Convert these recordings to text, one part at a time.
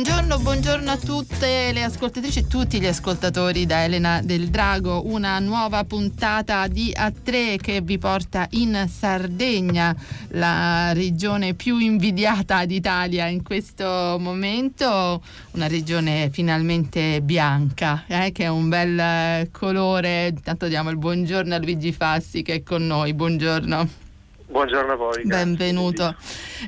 Buongiorno, buongiorno, a tutte le ascoltatrici e tutti gli ascoltatori da Elena del Drago. Una nuova puntata di A3 che vi porta in Sardegna, la regione più invidiata d'Italia in questo momento. Una regione finalmente bianca, eh, che è un bel colore. Intanto diamo il buongiorno a Luigi Fassi che è con noi. Buongiorno. Buongiorno a voi. Benvenuto.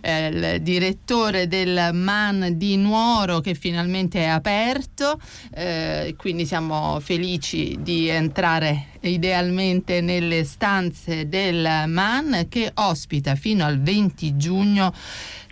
Eh, il direttore del MAN di Nuoro che finalmente è aperto, eh, quindi siamo felici di entrare idealmente nelle stanze del MAN che ospita fino al 20 giugno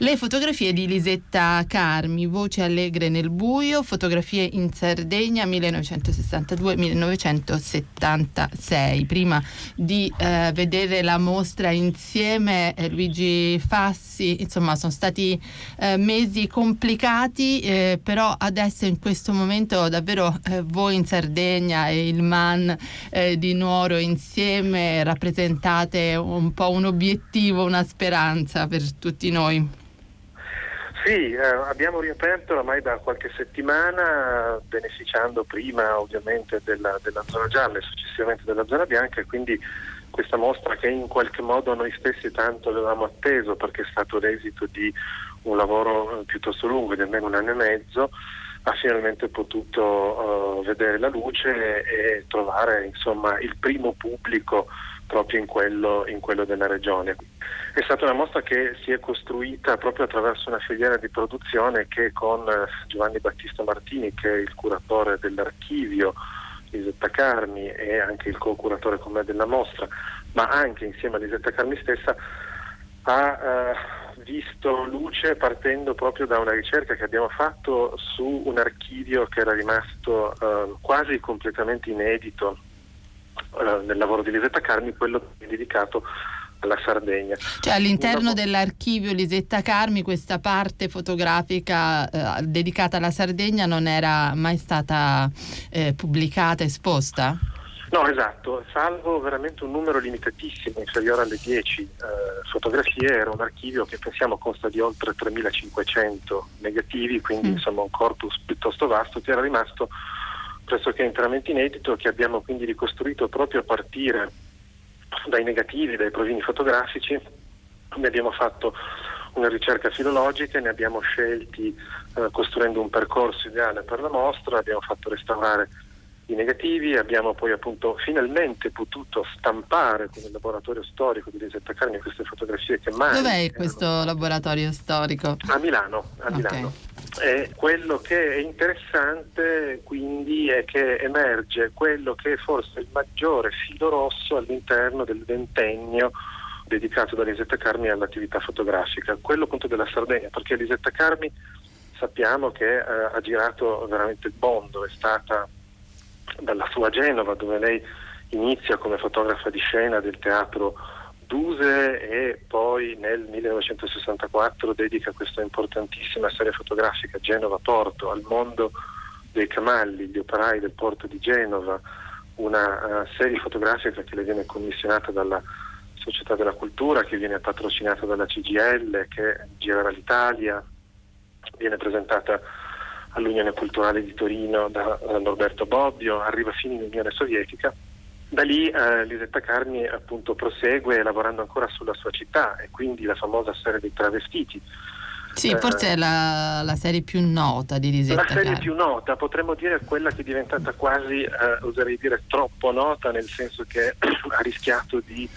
le fotografie di Lisetta Carmi, Voci allegre nel buio, fotografie in Sardegna 1962-1976. Prima di eh, vedere la mostra insieme, eh, Luigi Fassi, insomma sono stati eh, mesi complicati, eh, però adesso in questo momento davvero eh, voi in Sardegna e il MAN eh, di Nuoro insieme rappresentate un po' un obiettivo, una speranza per tutti noi. Sì, eh, abbiamo riaperto ormai da qualche settimana, beneficiando prima ovviamente della, della, zona gialla e successivamente della zona bianca e quindi questa mostra che in qualche modo noi stessi tanto avevamo atteso perché è stato l'esito di un lavoro piuttosto lungo di almeno un anno e mezzo, ha finalmente potuto uh, vedere la luce e, trovare insomma, il primo pubblico proprio in quello, in quello, della regione. È stata una mostra che si è costruita proprio attraverso una filiera di produzione che con eh, Giovanni Battista Martini, che è il curatore dell'archivio, Lisetta Carmi e anche il co-curatore con me della mostra, ma anche insieme a Lisetta Carmi stessa, ha eh, visto luce partendo proprio da una ricerca che abbiamo fatto su un archivio che era rimasto eh, quasi completamente inedito eh, nel lavoro di Lisetta Carmi, quello dedicato alla Sardegna. Cioè all'interno dell'archivio Lisetta Carmi questa parte fotografica eh, dedicata alla Sardegna non era mai stata eh, pubblicata, esposta? No, esatto, salvo veramente un numero limitatissimo, inferiore alle 10 eh, fotografie, era un archivio che pensiamo consta di oltre 3500 negativi, quindi mm. insomma un corpus piuttosto vasto che era rimasto pressoché interamente inedito che abbiamo quindi ricostruito proprio a partire dai negativi, dai provini fotografici. Ne abbiamo fatto una ricerca filologica, ne abbiamo scelti eh, costruendo un percorso ideale per la mostra, abbiamo fatto restaurare i negativi, abbiamo poi appunto finalmente potuto stampare con il laboratorio storico di Lisetta Carni queste fotografie che mai... Dov'è questo erano... laboratorio storico? A Milano, a Milano. E quello che è interessante quindi è che emerge quello che è forse il maggiore filo rosso all'interno del ventennio dedicato da Lisetta Carmi all'attività fotografica, quello appunto della Sardegna, perché Lisetta Carmi sappiamo che eh, ha girato veramente il mondo, è stata dalla sua Genova dove lei inizia come fotografa di scena del teatro Duse e poi nel 1964 dedica questa importantissima serie fotografica Genova-Porto al mondo dei camalli, gli operai del porto di Genova, una uh, serie fotografica che le viene commissionata dalla Società della Cultura, che viene patrocinata dalla CGL, che girerà l'Italia, viene presentata all'Unione Culturale di Torino da, da Norberto Bobbio, arriva fino in Unione Sovietica. Da lì eh, Lisetta Carni appunto prosegue lavorando ancora sulla sua città e quindi la famosa serie dei travestiti. Sì, eh, forse è la, la, serie più nota di Lisetta La serie Carni. più nota, potremmo dire quella che è diventata quasi, eh, oserei dire, troppo nota, nel senso che ha rischiato di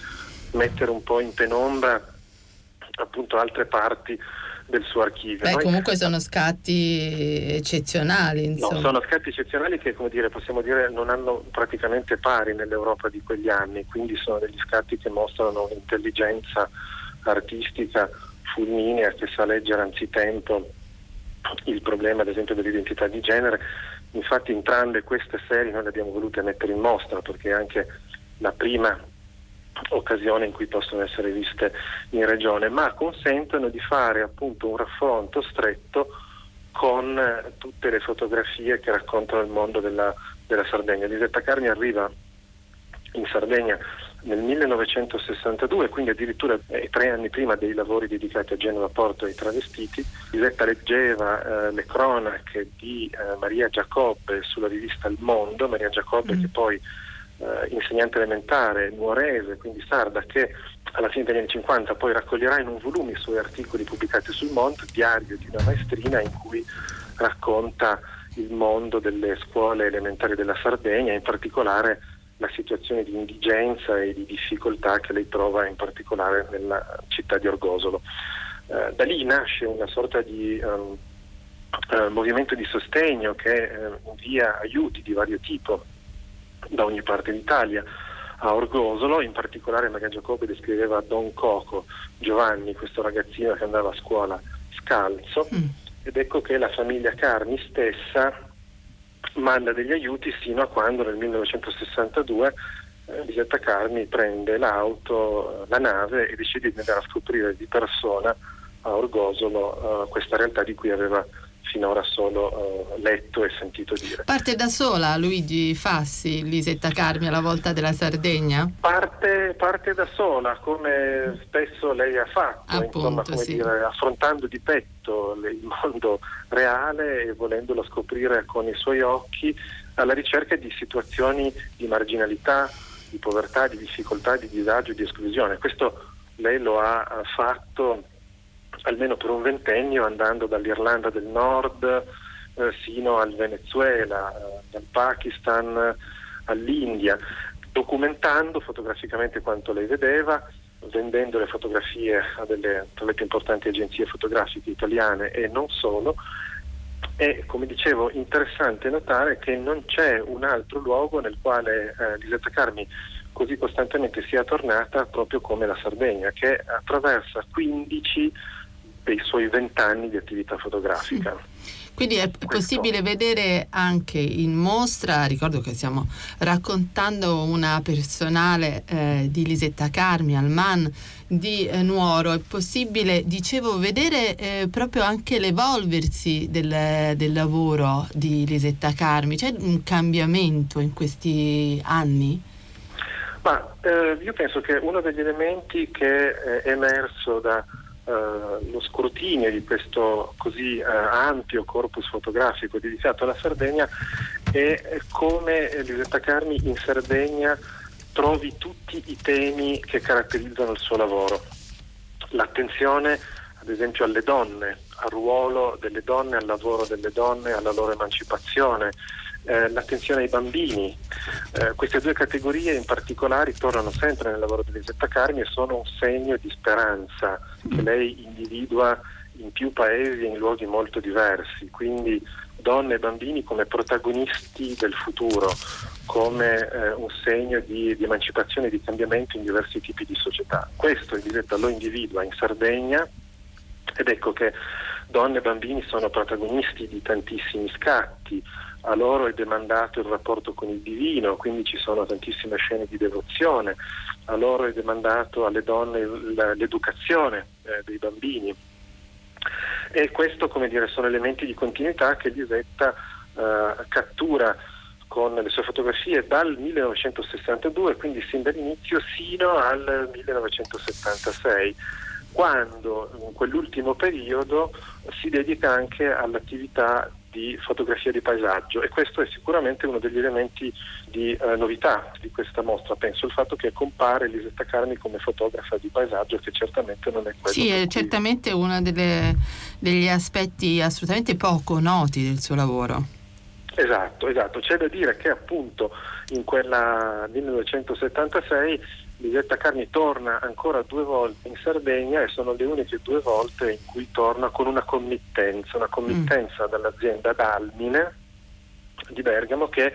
mettere un po' in penombra appunto altre parti del suo archivio. Beh, comunque sono scatti eccezionali. Insomma. No, sono scatti eccezionali che come dire, possiamo dire non hanno praticamente pari nell'Europa di quegli anni, quindi sono degli scatti che mostrano un'intelligenza artistica fulminea che sa leggere anzitempo il problema ad esempio dell'identità di genere. Infatti entrambe queste serie noi le abbiamo volute mettere in mostra perché anche la prima occasione in cui possono essere viste in regione, ma consentono di fare appunto un raffronto stretto con eh, tutte le fotografie che raccontano il mondo della, della Sardegna. Lisetta Carmi arriva in Sardegna nel 1962, quindi addirittura eh, tre anni prima dei lavori dedicati a Genova Porto ai travestiti, Lisetta leggeva eh, le cronache di eh, Maria Giacobbe sulla rivista Il Mondo, Maria Giacobbe mm. che poi eh, insegnante elementare nuorese, quindi sarda, che alla fine degli anni 50 poi raccoglierà in un volume i suoi articoli pubblicati sul Monte, diario di una maestrina in cui racconta il mondo delle scuole elementari della Sardegna, in particolare la situazione di indigenza e di difficoltà che lei trova in particolare nella città di Orgosolo. Eh, da lì nasce una sorta di um, uh, movimento di sostegno che uh, invia aiuti di vario tipo da ogni parte d'Italia a Orgosolo, in particolare Maria Giacobbe descriveva Don Coco, Giovanni, questo ragazzino che andava a scuola scalzo, mm. ed ecco che la famiglia Carni stessa manda degli aiuti fino a quando nel 1962 eh, Lisetta Carmi prende l'auto, la nave e decide di andare a scoprire di persona a Orgosolo eh, questa realtà di cui aveva finora solo uh, letto e sentito dire. Parte da sola Luigi Fassi, Lisetta Carmi alla volta della Sardegna? Parte, parte da sola, come spesso lei ha fatto, Appunto, insomma, sì. dire, affrontando di petto il mondo reale e volendolo scoprire con i suoi occhi alla ricerca di situazioni di marginalità, di povertà, di difficoltà, di disagio, di esclusione. Questo lei lo ha fatto almeno per un ventennio andando dall'Irlanda del Nord eh, sino al Venezuela, eh, dal Pakistan all'India, documentando fotograficamente quanto lei vedeva, vendendo le fotografie a delle tra le più importanti agenzie fotografiche italiane e non solo. E come dicevo, interessante notare che non c'è un altro luogo nel quale eh, Lisetta Carmi così costantemente sia tornata proprio come la Sardegna, che attraversa 15 dei suoi vent'anni di attività fotografica. Sì. Quindi è Questo. possibile vedere anche in mostra, ricordo che stiamo raccontando una personale eh, di Lisetta Carmi al MAN di eh, Nuoro, è possibile, dicevo, vedere eh, proprio anche l'evolversi del, del, lavoro di Lisetta Carmi, c'è un cambiamento in questi anni? Ma eh, io penso che uno degli elementi che è emerso da eh, lo scrutinio di questo così eh, ampio corpus fotografico dedicato alla Sardegna è come Lisetta Carmi in Sardegna trovi tutti i temi che caratterizzano il suo lavoro. L'attenzione ad esempio alle donne, al ruolo delle donne, al lavoro delle donne, alla loro emancipazione, eh, l'attenzione ai bambini. Eh, queste due categorie in particolare tornano sempre nel lavoro di Lisetta Carmi e sono un segno di speranza che mm. lei individua in più paesi e in luoghi molto diversi, quindi donne e bambini come protagonisti del futuro, come eh, un segno di, di, emancipazione e di cambiamento in diversi tipi di società. Questo Elisetta lo individua in Sardegna ed ecco che donne e bambini sono protagonisti di tantissimi scatti, a loro è demandato il rapporto con il divino, quindi ci sono tantissime scene di devozione, a loro è demandato alle donne l'educazione eh, dei bambini. E questo, come dire, sono elementi di continuità che Lisetta eh, cattura con le sue fotografie dal 1962, quindi sin dall'inizio, sino al 1976 quando in quell'ultimo periodo si dedica anche all'attività di fotografia di paesaggio e questo è sicuramente uno degli elementi di eh, novità di questa mostra, penso il fatto che compare Lisetta Carmi come fotografa di paesaggio che certamente non è quello. Sì, è certamente uno delle, degli aspetti assolutamente poco noti del suo lavoro. Esatto, esatto, c'è da dire che appunto in quella 1976 Lisetta Carni torna ancora due volte in Sardegna e sono le uniche due volte in cui torna con una committenza, una committenza mm. dall'azienda Dalmine di Bergamo che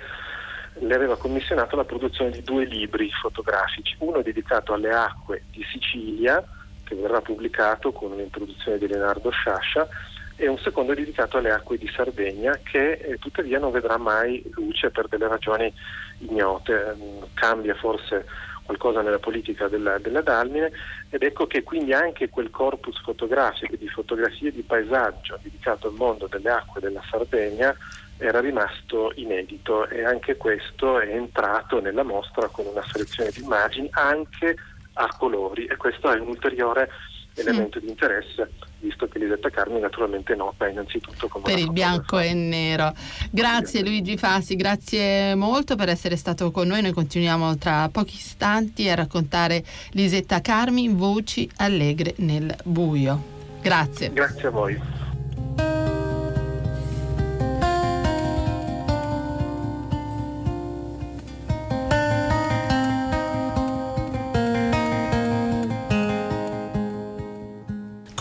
le aveva commissionato la produzione di due libri fotografici, uno dedicato alle acque di Sicilia, che verrà pubblicato con un'introduzione di Leonardo Sciascia, e un secondo dedicato alle acque di Sardegna, che eh, tuttavia non vedrà mai luce per delle ragioni ignote. Mm, cambia forse qualcosa nella politica della, della Dalmine ed ecco che quindi anche quel corpus fotografico di fotografie di paesaggio dedicato al mondo delle acque della Sardegna era rimasto inedito e anche questo è entrato nella mostra con una selezione di immagini anche a colori e questo è un ulteriore elemento mm. di interesse, visto che Lisetta Carmi naturalmente è nota innanzitutto come per il bianco e nero. Grazie Luigi Fassi, grazie molto per essere stato con noi. Noi continuiamo tra pochi istanti a raccontare Lisetta Carmi, voci allegre nel buio. Grazie. Grazie a voi.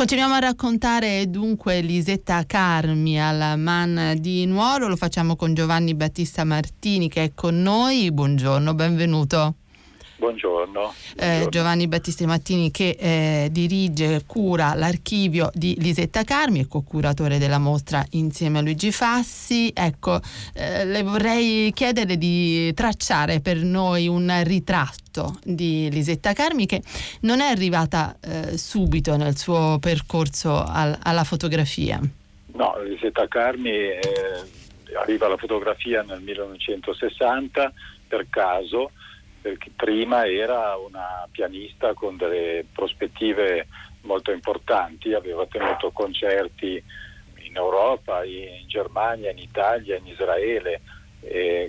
Continuiamo a raccontare dunque Lisetta Carmi al Man di Nuoro, lo facciamo con Giovanni Battista Martini che è con noi. Buongiorno, benvenuto. Buongiorno. Eh, Giovanni Battista Mattini che eh, dirige, cura l'archivio di Lisetta Carmi e co-curatore della mostra insieme a Luigi Fassi. Ecco, eh, le vorrei chiedere di tracciare per noi un ritratto di Lisetta Carmi che non è arrivata eh, subito nel suo percorso al, alla fotografia. No, Lisetta Carmi eh, arriva alla fotografia nel 1960 per caso perché prima era una pianista con delle prospettive molto importanti, aveva tenuto concerti in Europa, in Germania, in Italia, in Israele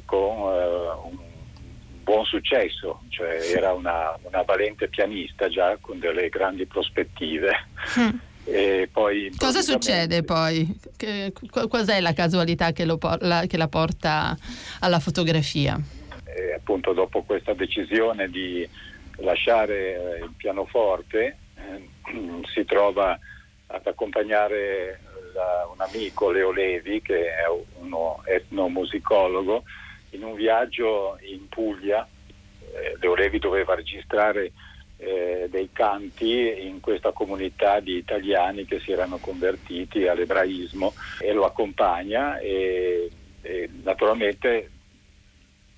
con uh, un buon successo, cioè era una, una, valente pianista già con delle grandi prospettive. Mm. Poi, Cosa succede poi? Che, cos'è la casualità che, lo, la, che la porta alla fotografia? Eh, appunto dopo questa decisione di lasciare eh, il pianoforte eh, si trova ad accompagnare la, un amico Leo Levi che è uno etnomusicologo in un viaggio in Puglia. Eh, Leo Levi doveva registrare eh, dei canti in questa comunità di italiani che si erano convertiti all'ebraismo e lo accompagna e, e naturalmente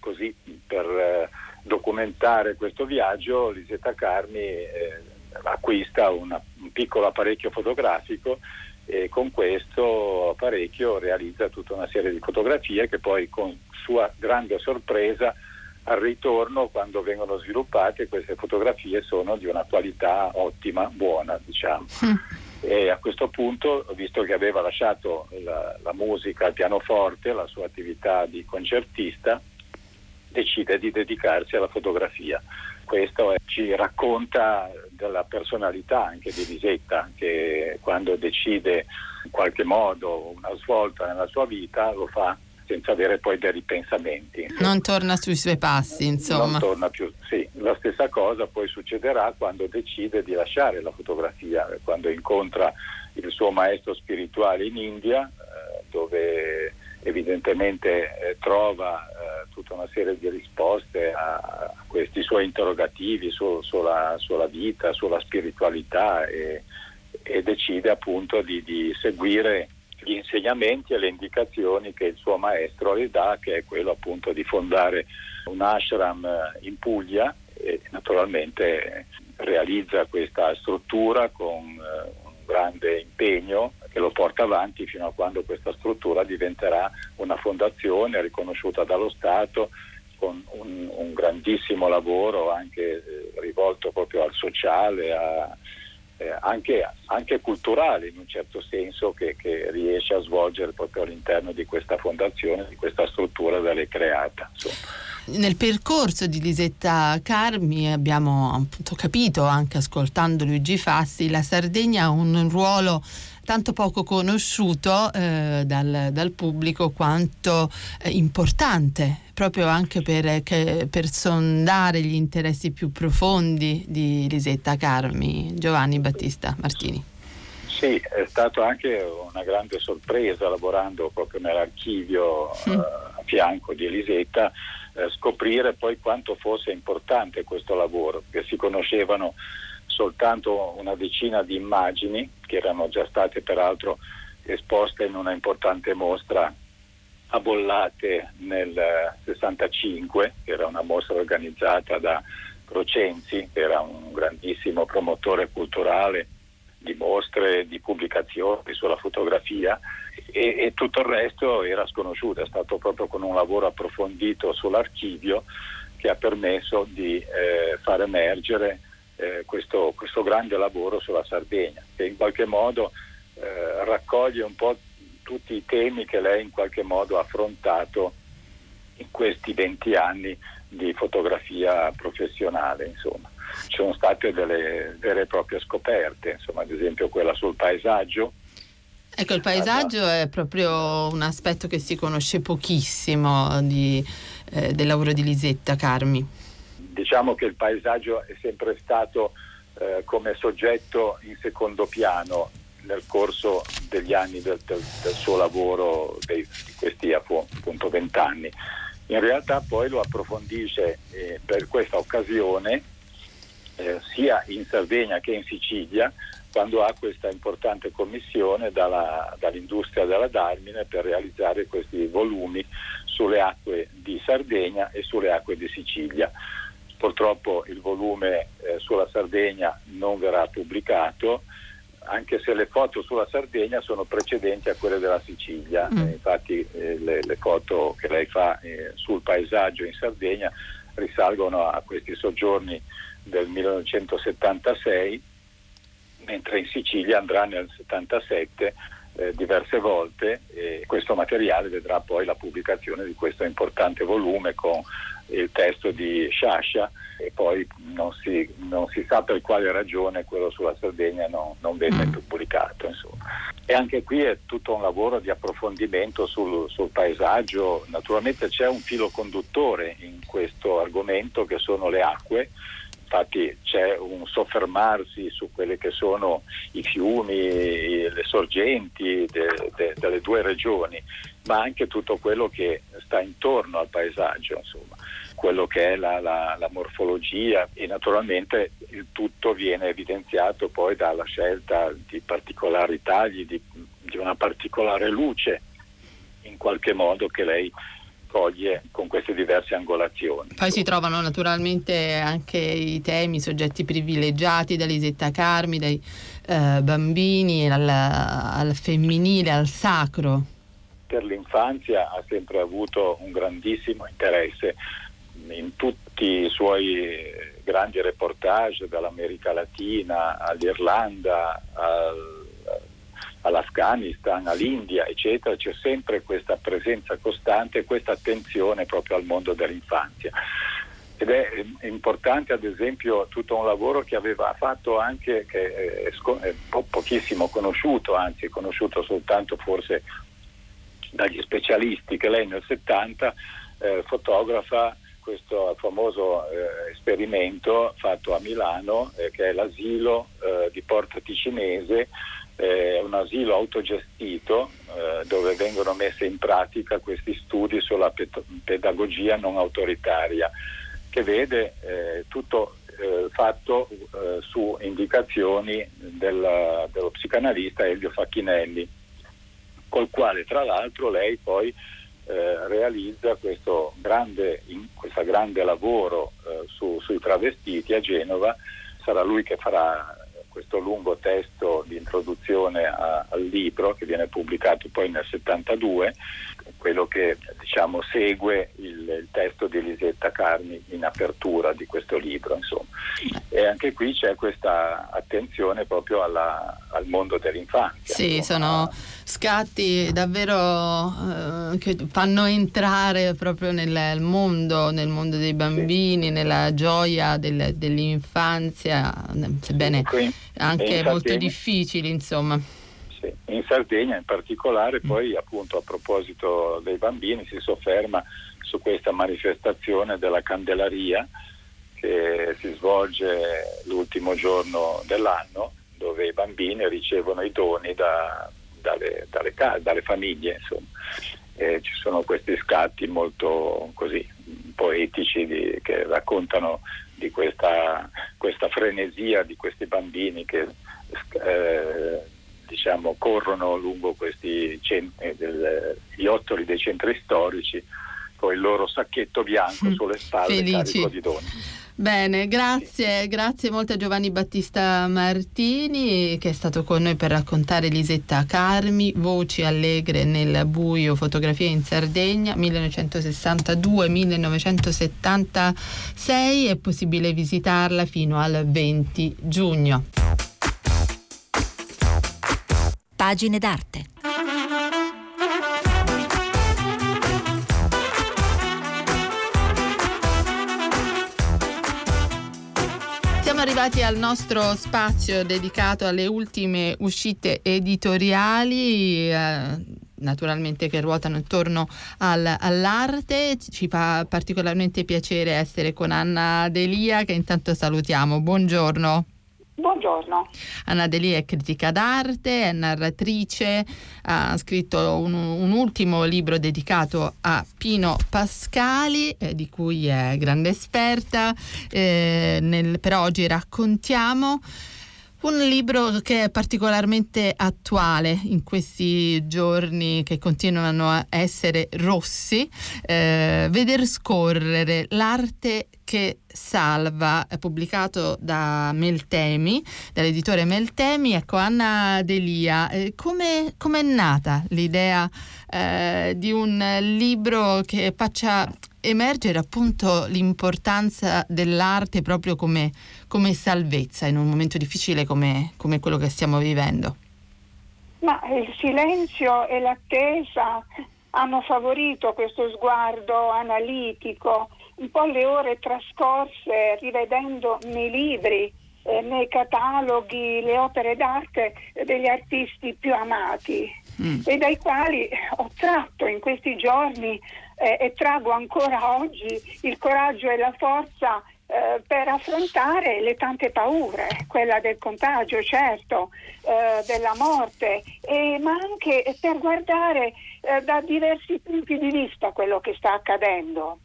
così per eh, documentare questo viaggio Lisetta Carmi eh, acquista una, un piccolo apparecchio fotografico e con questo apparecchio realizza tutta una serie di fotografie che poi con sua grande sorpresa al ritorno quando vengono sviluppate queste fotografie sono di una qualità ottima, buona diciamo. Mm. E a questo punto, visto che aveva lasciato la, la musica al pianoforte, la sua attività di concertista, decide di dedicarsi alla fotografia. Questo ci racconta della personalità anche di Lisetta, che quando decide in qualche modo una svolta nella sua vita lo fa senza avere poi dei ripensamenti. Non torna sui suoi passi, insomma. Non torna più, sì. La stessa cosa poi succederà quando decide di lasciare la fotografia, quando incontra il suo maestro spirituale in India, eh, dove evidentemente eh, trova serie di risposte a, questi suoi interrogativi su, sulla, sulla, vita, sulla spiritualità e, e decide appunto di, di, seguire gli insegnamenti e le indicazioni che il suo maestro le dà, che è quello appunto di fondare un ashram in Puglia e naturalmente realizza questa struttura con eh, un grande impegno che lo porta avanti fino a quando questa struttura diventerà una fondazione riconosciuta dallo Stato con un, un grandissimo lavoro anche eh, rivolto proprio al sociale, a, eh, anche, anche, culturale in un certo senso che, che, riesce a svolgere proprio all'interno di questa fondazione, di questa struttura da lei creata. Insomma. Nel percorso di Lisetta Carmi abbiamo appunto capito, anche ascoltando Luigi Fassi, la Sardegna ha un ruolo tanto poco conosciuto eh, dal, dal, pubblico quanto eh, importante, proprio anche per, che, per, sondare gli interessi più profondi di Lisetta Carmi. Giovanni Battista Martini. Sì, è stata anche una grande sorpresa lavorando proprio nell'archivio mm. eh, a fianco di Elisetta eh, scoprire poi quanto fosse importante questo lavoro, che si conoscevano soltanto una decina di immagini che erano già state peraltro esposte in una importante mostra a Bollate nel 65, che era una mostra organizzata da Crocenzi, che era un grandissimo promotore culturale di mostre, di pubblicazioni sulla fotografia e, e, tutto il resto era sconosciuto, è stato proprio con un lavoro approfondito sull'archivio che ha permesso di eh, far emergere eh, questo, questo, grande lavoro sulla Sardegna, che in qualche modo eh, raccoglie un po' tutti i temi che lei in qualche modo ha affrontato in questi 20 anni di fotografia professionale. Insomma. Ci sono state delle vere e proprie scoperte, insomma, ad esempio quella sul paesaggio. Ecco, il paesaggio è proprio un aspetto che si conosce pochissimo di, eh, del lavoro di Lisetta Carmi. Diciamo che il paesaggio è sempre stato eh, come soggetto in secondo piano nel corso degli anni del, del, del suo lavoro, dei, di questi appunto vent'anni. In realtà poi lo approfondisce eh, per questa occasione eh, sia in Sardegna che in Sicilia quando ha questa importante commissione dalla, dall'industria della Darmine per realizzare questi volumi sulle acque di Sardegna e sulle acque di Sicilia. Purtroppo il volume eh, sulla Sardegna non verrà pubblicato, anche se le foto sulla Sardegna sono precedenti a quelle della Sicilia. Mm. Eh, infatti eh, le, le, foto che lei fa eh, sul paesaggio in Sardegna risalgono a questi soggiorni del 1976, mentre in Sicilia andrà nel 77 eh, diverse volte e questo materiale vedrà poi la pubblicazione di questo importante volume con il testo di Sciascia e poi non si, non si, sa per quale ragione quello sulla Sardegna non, non venne mm. pubblicato. Insomma. E anche qui è tutto un lavoro di approfondimento sul, sul, paesaggio, naturalmente c'è un filo conduttore in questo argomento che sono le acque, infatti c'è un soffermarsi su quelli che sono i fiumi, le sorgenti de, de, delle due regioni, ma anche tutto quello che sta intorno al paesaggio. Insomma quello che è la, la, la, morfologia e naturalmente il tutto viene evidenziato poi dalla scelta di particolari tagli, di, di una particolare luce in qualche modo che lei coglie con queste diverse angolazioni. Poi si trovano naturalmente anche i temi, i soggetti privilegiati da Lisetta Carmi, dai eh, bambini al, al femminile, al sacro. Per l'infanzia ha sempre avuto un grandissimo interesse in tutti i suoi grandi reportage dall'America Latina all'Irlanda al, all'Afghanistan, all'India, eccetera, c'è sempre questa presenza costante e questa attenzione proprio al mondo dell'infanzia. Ed è importante ad esempio tutto un lavoro che aveva fatto anche, che è, è pochissimo conosciuto, anzi conosciuto soltanto forse dagli specialisti, che lei nel 70 eh, fotografa questo famoso eh, esperimento fatto a Milano eh, che è l'asilo eh, di Porta Ticinese, è un asilo autogestito eh, dove vengono messe in pratica questi studi sulla ped- pedagogia non autoritaria che vede eh, tutto eh, fatto su indicazioni del, dello psicanalista Elio Facchinelli col quale tra l'altro lei poi eh, realizza questo grande, in, grande lavoro eh, su, sui travestiti a Genova, sarà lui che farà questo lungo testo di introduzione a, al libro che viene pubblicato poi nel 72, quello che diciamo, segue il, il, testo di Elisetta Carni in apertura di questo libro. Insomma. E anche qui c'è questa attenzione proprio alla, al mondo dell'infanzia. Sì, insomma. sono scatti davvero eh, che fanno entrare proprio nel mondo, nel mondo dei bambini, sì. nella gioia del, dell'infanzia, sebbene anche molto difficili, insomma. Sì. In Sardegna in particolare poi appunto a proposito dei bambini si sofferma su questa manifestazione della Candelaria che si svolge l'ultimo giorno dell'anno dove i bambini ricevono i doni da, dalle, dalle, dalle, famiglie. Insomma. Ci sono questi scatti molto così, poetici di, che raccontano di questa, questa, frenesia di questi bambini che eh, diciamo, corrono lungo questi centri, del, gli ottoli dei centri storici con il loro sacchetto bianco sulle spalle Felici. carico di doni. Bene, grazie, grazie molto a Giovanni Battista Martini che è stato con noi per raccontare Lisetta Carmi, Voci allegre nel buio, fotografie in Sardegna 1962-1976, è possibile visitarla fino al 20 giugno. Pagine d'arte. Siamo arrivati al nostro spazio dedicato alle ultime uscite editoriali. Eh, naturalmente che ruotano intorno al, all'arte. Ci fa particolarmente piacere essere con Anna Delia che intanto salutiamo. Buongiorno. Buongiorno. Anna Deli è critica d'arte, è narratrice, ha scritto un, un ultimo libro dedicato a Pino Pascali, eh, di cui è grande esperta. Eh, nel, per oggi raccontiamo un libro che è particolarmente attuale in questi giorni che continuano a essere rossi, eh, Veder scorrere l'arte che salva, pubblicato da Meltemi, dall'editore Meltemi. Ecco, Anna Delia, eh, come è nata l'idea eh, di un libro che faccia emergere appunto l'importanza dell'arte proprio come, come salvezza in un momento difficile come, come quello che stiamo vivendo? Ma il silenzio e l'attesa hanno favorito questo sguardo analitico, un po' le ore trascorse rivedendo nei libri, eh, nei cataloghi, le opere d'arte degli artisti più amati mm. e dai quali ho tratto in questi giorni eh, e trago ancora oggi il coraggio e la forza eh, per affrontare le tante paure, quella del contagio, certo, eh, della morte, e, ma anche per guardare eh, da diversi punti di vista quello che sta accadendo.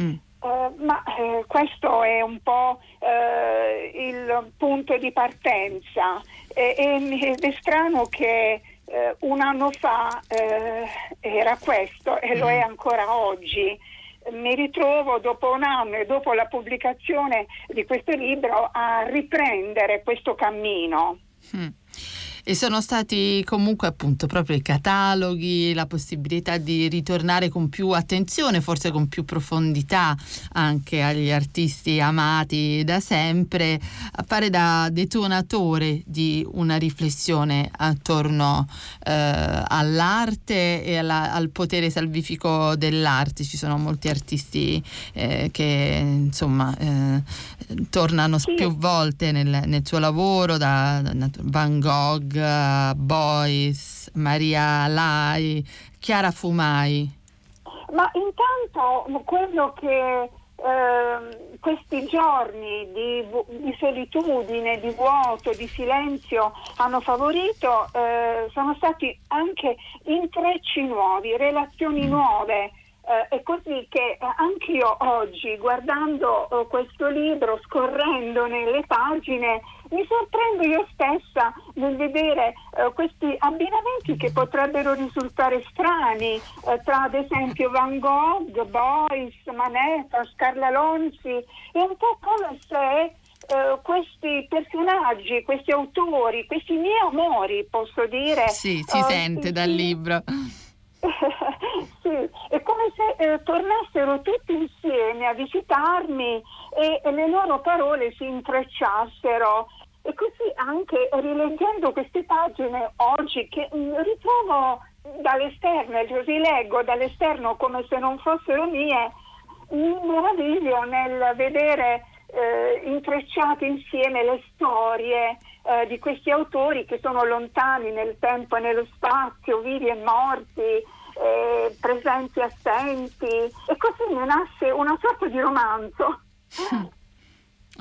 Mm. Uh, ma eh, questo è un po' eh, il punto di partenza e, ed è strano che eh, un anno fa eh, era questo e lo è mm. ancora oggi. Mi ritrovo dopo un anno e dopo la pubblicazione di questo libro a riprendere questo cammino. Mm. E sono stati comunque appunto proprio i cataloghi, la possibilità di ritornare con più attenzione, forse con più profondità anche agli artisti amati da sempre, a fare da detonatore di una riflessione attorno eh, all'arte e alla, al potere salvifico dell'arte. Ci sono molti artisti eh, che insomma eh, tornano più volte nel, nel suo lavoro, da, da Van Gogh Blog, Boys, Maria Lai, Chiara Fumai? Ma intanto quello che eh, questi giorni di, di, solitudine, di vuoto, di silenzio hanno favorito eh, sono stati anche intrecci nuovi, relazioni mm. nuove eh, è così che eh, anch'io oggi, guardando eh, questo libro, scorrendo nelle pagine, mi sorprendo io stessa nel vedere eh, questi abbinamenti che potrebbero risultare strani, eh, tra ad esempio Van Gogh, Boyce, Manetta, Scarla Lonzi, è un po' come se Uh, questi personaggi, questi autori, questi miei amori, posso dire. Sì, si uh, sente sì, dal libro. sì, è come se eh, tornassero tutti insieme a visitarmi e, e, le loro parole si intrecciassero. E così anche rileggendo queste pagine oggi che mm, ritrovo dall'esterno, le rileggo dall'esterno come se non fossero mie, mi meraviglio nel vedere eh, intrecciate insieme le storie eh, di questi autori che sono lontani nel tempo e nello spazio, vivi e morti, eh, presenti e assenti, e così ne nasce una sorta di romanzo.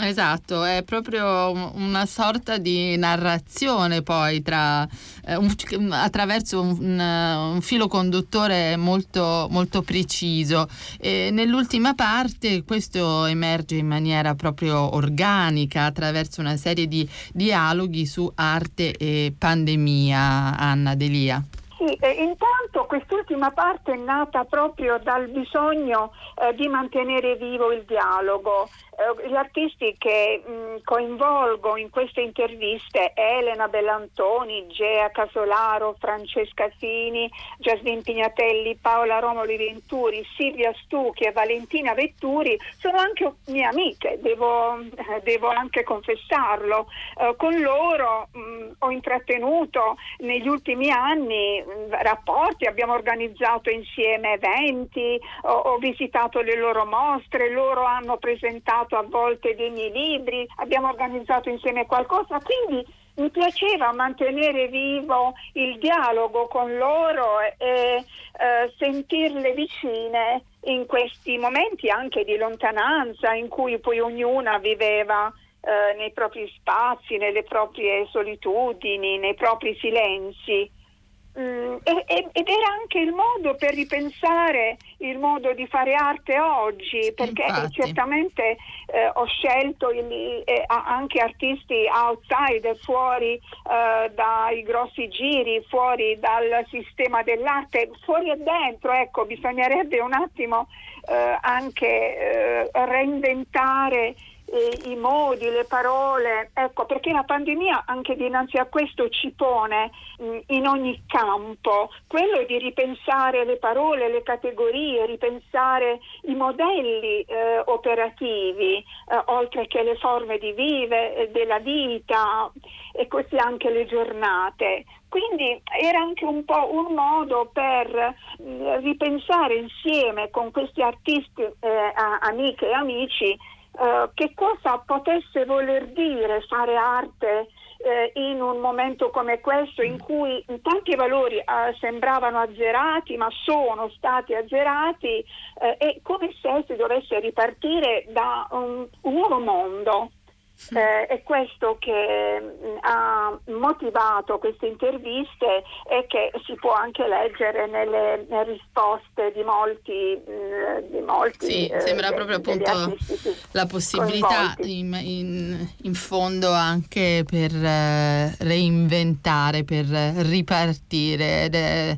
Esatto, è proprio una sorta di narrazione poi tra, eh, un, attraverso un, un, filo conduttore molto, molto preciso. E nell'ultima parte questo emerge in maniera proprio organica attraverso una serie di dialoghi su arte e pandemia, Anna Delia. Sì, intanto quest'ultima parte è nata proprio dal bisogno eh, di mantenere vivo il dialogo. Eh, gli artisti che mh, coinvolgo in queste interviste, Elena Bellantoni, Gea Casolaro, Francesca Fini, Jasmine Pignatelli, Paola Romoli Venturi, Silvia Stucchi e Valentina Vetturi, sono anche mie amiche, devo, eh, devo anche confessarlo. Eh, con loro mh, ho intrattenuto negli ultimi anni rapporti, abbiamo organizzato insieme eventi, ho, ho, visitato le loro mostre, loro hanno presentato a volte dei miei libri, abbiamo organizzato insieme qualcosa, quindi mi piaceva mantenere vivo il dialogo con loro e eh, sentirle vicine in questi momenti anche di lontananza in cui poi ognuna viveva eh, nei propri spazi, nelle proprie solitudini, nei propri silenzi. Mm, ed era anche il modo per ripensare il modo di fare arte oggi, perché Infatti. certamente eh, ho scelto il, eh, anche artisti outside, fuori eh, dai grossi giri, fuori dal sistema dell'arte, fuori e dentro, ecco, bisognerebbe un attimo eh, anche eh, reinventare i modi, le parole, ecco perché la pandemia anche dinanzi a questo ci pone in ogni campo, quello di ripensare le parole, le categorie, ripensare i modelli eh, operativi, eh, oltre che le forme di vive, eh, della vita e così anche le giornate. Quindi era anche un po' un modo per ripensare insieme con questi artisti, eh, amiche e amici, eh, che cosa potesse voler dire fare arte eh, in un momento come questo in cui tanti valori eh, sembravano azzerati ma sono stati azzerati eh, e come se si dovesse ripartire da un, un nuovo mondo. Eh, è questo che mh, mm, ha motivato queste interviste e che si può anche leggere nelle, nelle risposte di molti. Mh, mm, di molti sì, eh, sembra proprio appunto la possibilità in, in, in, fondo anche per eh, reinventare, per ripartire. Ed è,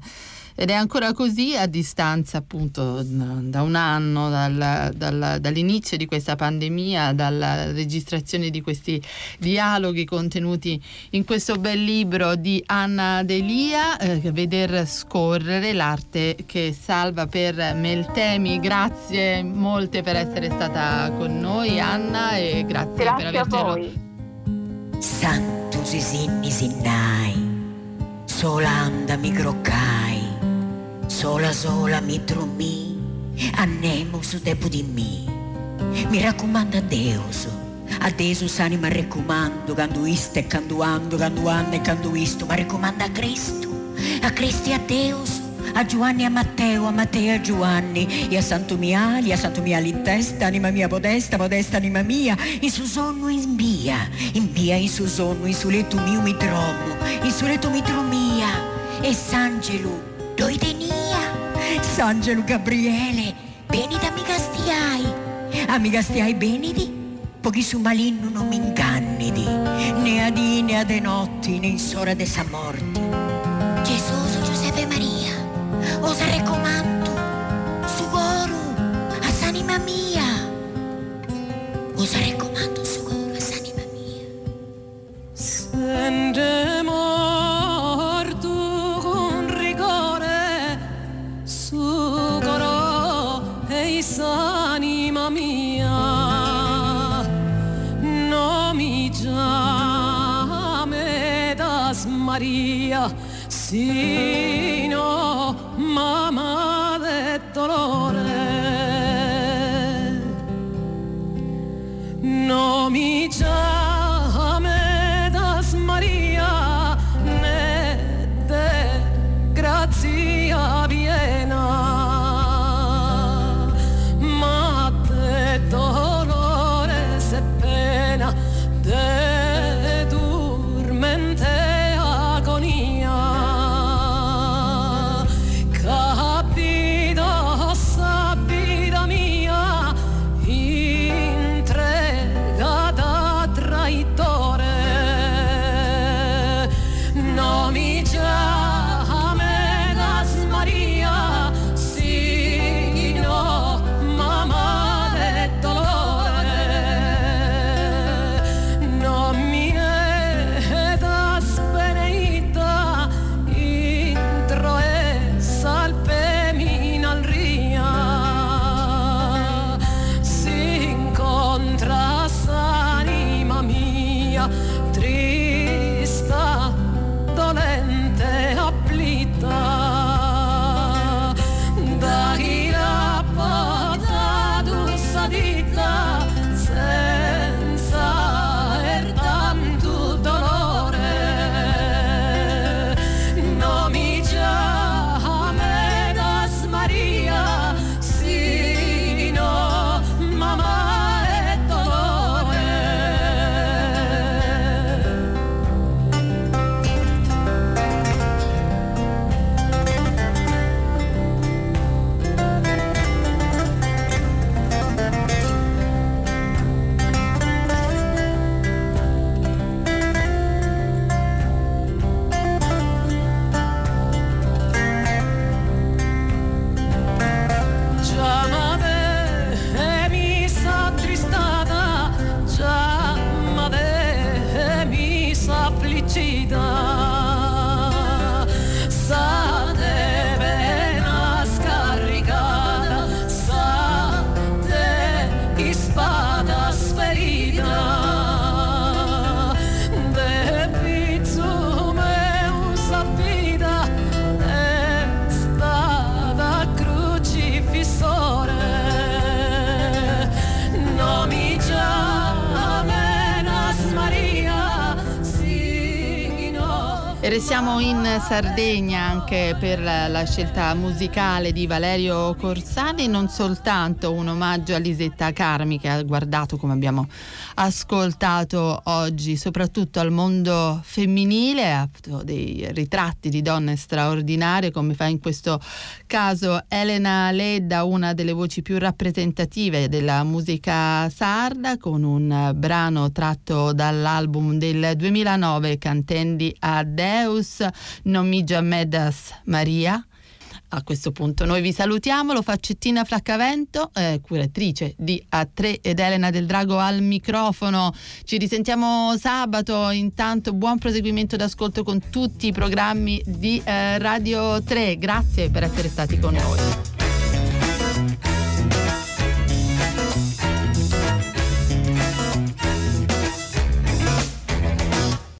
ed è ancora così a distanza appunto da un anno dal, dal, dall'inizio di questa pandemia, dalla registrazione di questi dialoghi contenuti in questo bel libro di Anna Delia, eh, Veder scorrere l'arte che salva per Meltemi. Grazie molte per essere stata con noi Anna e grazie, grazie per avercelo. Santo sisinni sinnai, solanda mi croccai sola sola mi trommi, su depo di me. Mi raccomando a Deus, a Deus anima raccomando, quando isto e quando ando, quando ando e quando isto, ma raccomando a Cristo, a Cristo e a Deus. A Giovanni e a Matteo, a Matteo e a Giovanni, e a Santo Miali, a Santo Miali in testa, anima mia modesta, modesta anima mia, in suo sonno in via, in via in suo sonno, in suo letto mio mi trovo, in suo letto mi trovo mia, e Sangelo, doi tenia, Sangelo Gabriele, benita amica stiai, amica stiai benidi, pochi su maligno non mi ingannidi, né a dì né a de notti, né in sora de sa morti. Gesù Giuseppe Maria, osa recomando, su goro, a s'anima mia, osa recomando sino mamá de dolores restiamo in Sardegna anche per la scelta musicale di Valerio Corsani, non soltanto un omaggio a Lisetta Carmi che ha guardato come abbiamo ascoltato oggi, soprattutto al mondo femminile, dei ritratti di donne straordinarie come fa in questo caso Elena Ledda, una delle voci più rappresentative della musica sarda con un brano tratto dall'album del 2009 Cantendi a Deus Deus, non mi Medas Maria. A questo punto noi vi salutiamo, lo fa Cettina Flaccavento, eh, curatrice di A3 ed Elena del Drago al microfono. Ci risentiamo sabato, intanto buon proseguimento d'ascolto con tutti i programmi di eh, Radio 3. Grazie per essere stati con noi.